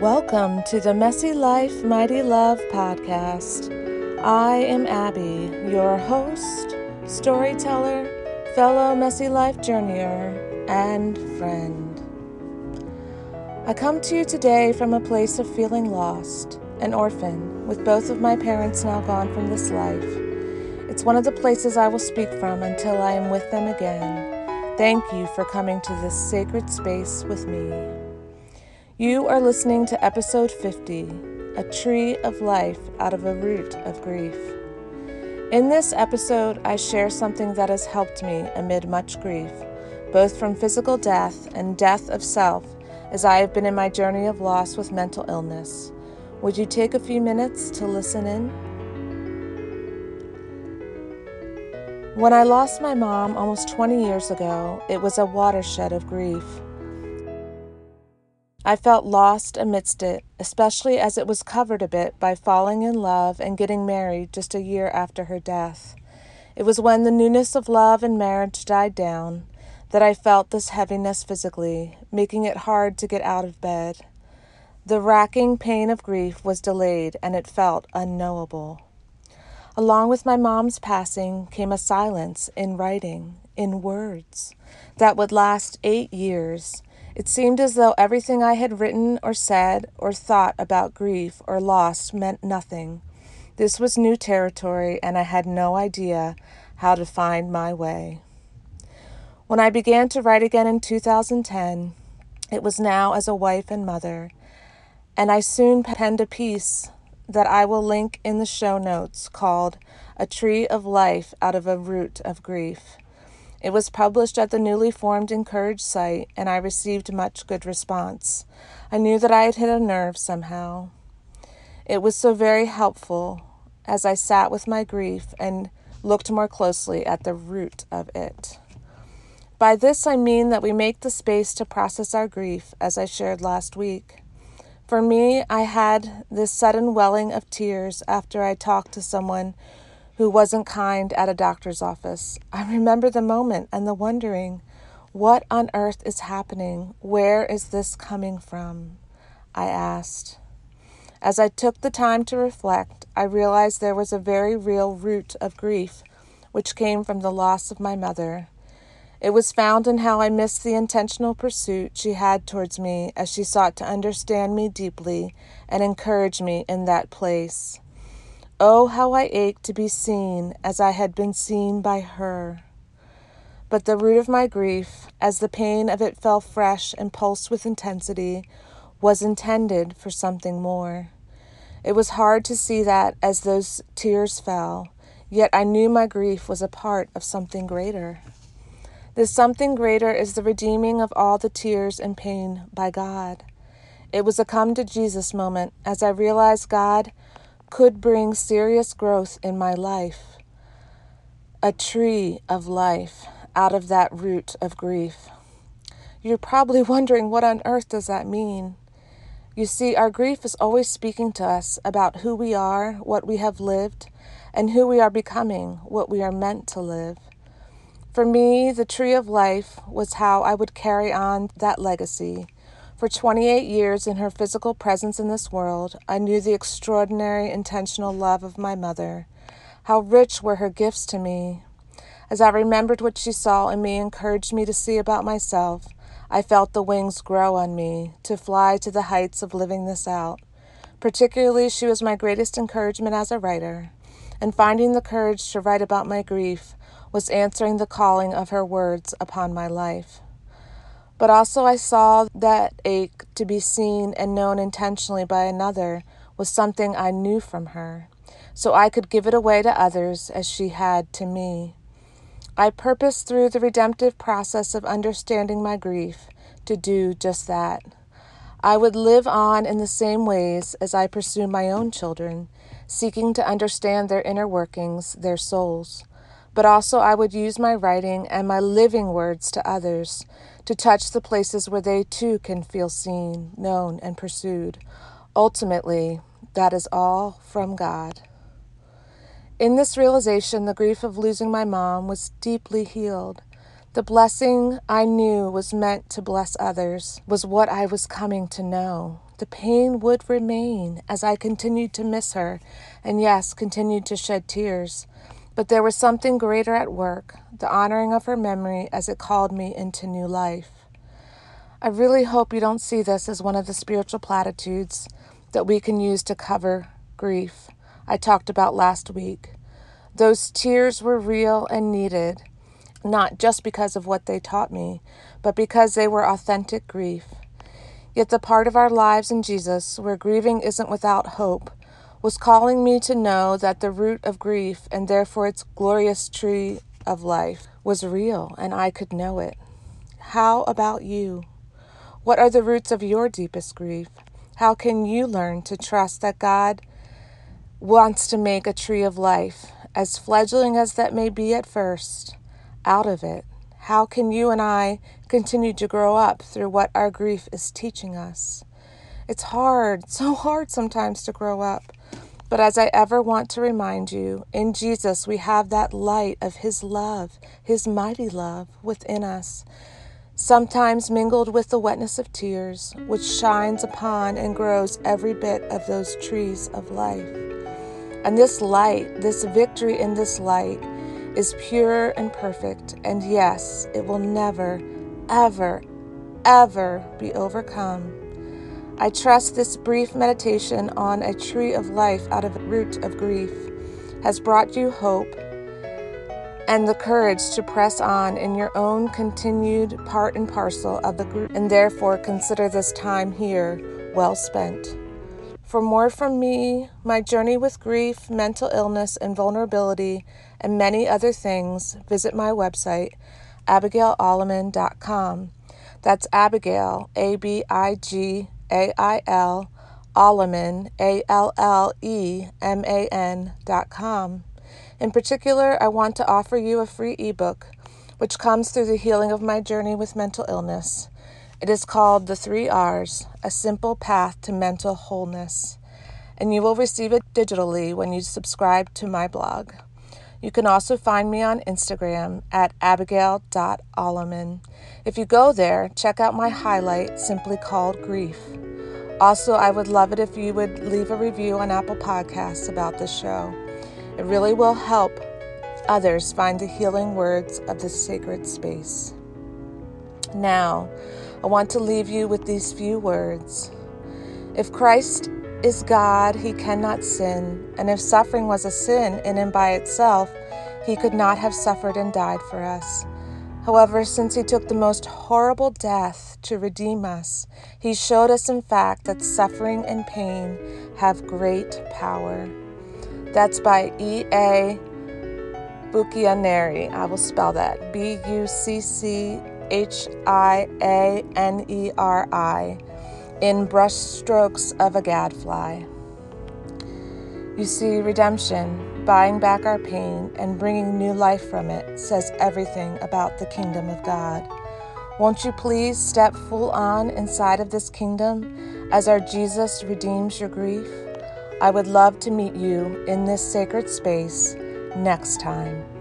Welcome to the Messy Life, Mighty Love podcast. I am Abby, your host, storyteller, fellow Messy Life journeyer, and friend. I come to you today from a place of feeling lost, an orphan, with both of my parents now gone from this life. It's one of the places I will speak from until I am with them again. Thank you for coming to this sacred space with me. You are listening to episode 50 A Tree of Life Out of a Root of Grief. In this episode, I share something that has helped me amid much grief, both from physical death and death of self, as I have been in my journey of loss with mental illness. Would you take a few minutes to listen in? When I lost my mom almost 20 years ago, it was a watershed of grief. I felt lost amidst it, especially as it was covered a bit by falling in love and getting married just a year after her death. It was when the newness of love and marriage died down that I felt this heaviness physically, making it hard to get out of bed. The racking pain of grief was delayed and it felt unknowable. Along with my mom's passing came a silence in writing, in words, that would last eight years it seemed as though everything I had written or said or thought about grief or loss meant nothing. This was new territory, and I had no idea how to find my way. When I began to write again in 2010, it was now as a wife and mother, and I soon penned a piece that I will link in the show notes called A Tree of Life Out of a Root of Grief. It was published at the newly formed Encourage site, and I received much good response. I knew that I had hit a nerve somehow. It was so very helpful as I sat with my grief and looked more closely at the root of it. By this I mean that we make the space to process our grief, as I shared last week. For me, I had this sudden welling of tears after I talked to someone who wasn't kind at a doctor's office. I remember the moment and the wondering, what on earth is happening? Where is this coming from? I asked. As I took the time to reflect, I realized there was a very real root of grief, which came from the loss of my mother. It was found in how I missed the intentional pursuit she had towards me as she sought to understand me deeply and encourage me in that place. Oh, how I ached to be seen as I had been seen by her. But the root of my grief, as the pain of it fell fresh and pulsed with intensity, was intended for something more. It was hard to see that as those tears fell, yet I knew my grief was a part of something greater. This something greater is the redeeming of all the tears and pain by God. It was a come to Jesus moment as I realized God could bring serious growth in my life. A tree of life out of that root of grief. You're probably wondering what on earth does that mean? You see, our grief is always speaking to us about who we are, what we have lived, and who we are becoming, what we are meant to live. For me, the tree of life was how I would carry on that legacy for 28 years in her physical presence in this world, I knew the extraordinary intentional love of my mother. How rich were her gifts to me. As I remembered what she saw in me and encouraged me to see about myself, I felt the wings grow on me to fly to the heights of living this out. Particularly, she was my greatest encouragement as a writer, and finding the courage to write about my grief was answering the calling of her words upon my life. But also, I saw that ache to be seen and known intentionally by another was something I knew from her, so I could give it away to others as she had to me. I purposed through the redemptive process of understanding my grief to do just that. I would live on in the same ways as I pursue my own children, seeking to understand their inner workings, their souls. But also, I would use my writing and my living words to others to touch the places where they too can feel seen, known, and pursued. Ultimately, that is all from God. In this realization, the grief of losing my mom was deeply healed. The blessing I knew was meant to bless others was what I was coming to know. The pain would remain as I continued to miss her, and yes, continued to shed tears. But there was something greater at work, the honoring of her memory as it called me into new life. I really hope you don't see this as one of the spiritual platitudes that we can use to cover grief I talked about last week. Those tears were real and needed, not just because of what they taught me, but because they were authentic grief. Yet the part of our lives in Jesus where grieving isn't without hope was calling me to know that the root of grief and therefore its glorious tree of life was real and I could know it. How about you? What are the roots of your deepest grief? How can you learn to trust that God wants to make a tree of life, as fledgling as that may be at first, out of it? How can you and I continue to grow up through what our grief is teaching us? It's hard, so hard sometimes to grow up. But as I ever want to remind you, in Jesus we have that light of His love, His mighty love within us sometimes mingled with the wetness of tears, which shines upon and grows every bit of those trees of life. And this light, this victory in this light, is pure and perfect, and yes, it will never, ever, ever be overcome. I trust this brief meditation on a tree of life out of a root of grief has brought you hope and the courage to press on in your own continued part and parcel of the group, and therefore consider this time here well spent. For more from me, my journey with grief, mental illness, and vulnerability, and many other things, visit my website, AbigailAlleman.com. That's Abigail, A B I G A I L, Alleman, dot com. In particular, I want to offer you a free ebook which comes through the healing of my journey with mental illness. It is called The Three R's A Simple Path to Mental Wholeness, and you will receive it digitally when you subscribe to my blog. You can also find me on Instagram at abigail.alleman. If you go there, check out my highlight simply called Grief. Also, I would love it if you would leave a review on Apple Podcasts about the show. It really will help others find the healing words of the sacred space. Now, I want to leave you with these few words. If Christ is God, he cannot sin, and if suffering was a sin in and by itself, he could not have suffered and died for us. However, since he took the most horrible death to redeem us, he showed us, in fact, that suffering and pain have great power. That's by E.A. Bucchianeri. I will spell that B U C C H I A N E R I in Brushstrokes of a Gadfly. You see, redemption, buying back our pain and bringing new life from it, says everything about the kingdom of God. Won't you please step full on inside of this kingdom as our Jesus redeems your grief? I would love to meet you in this sacred space next time.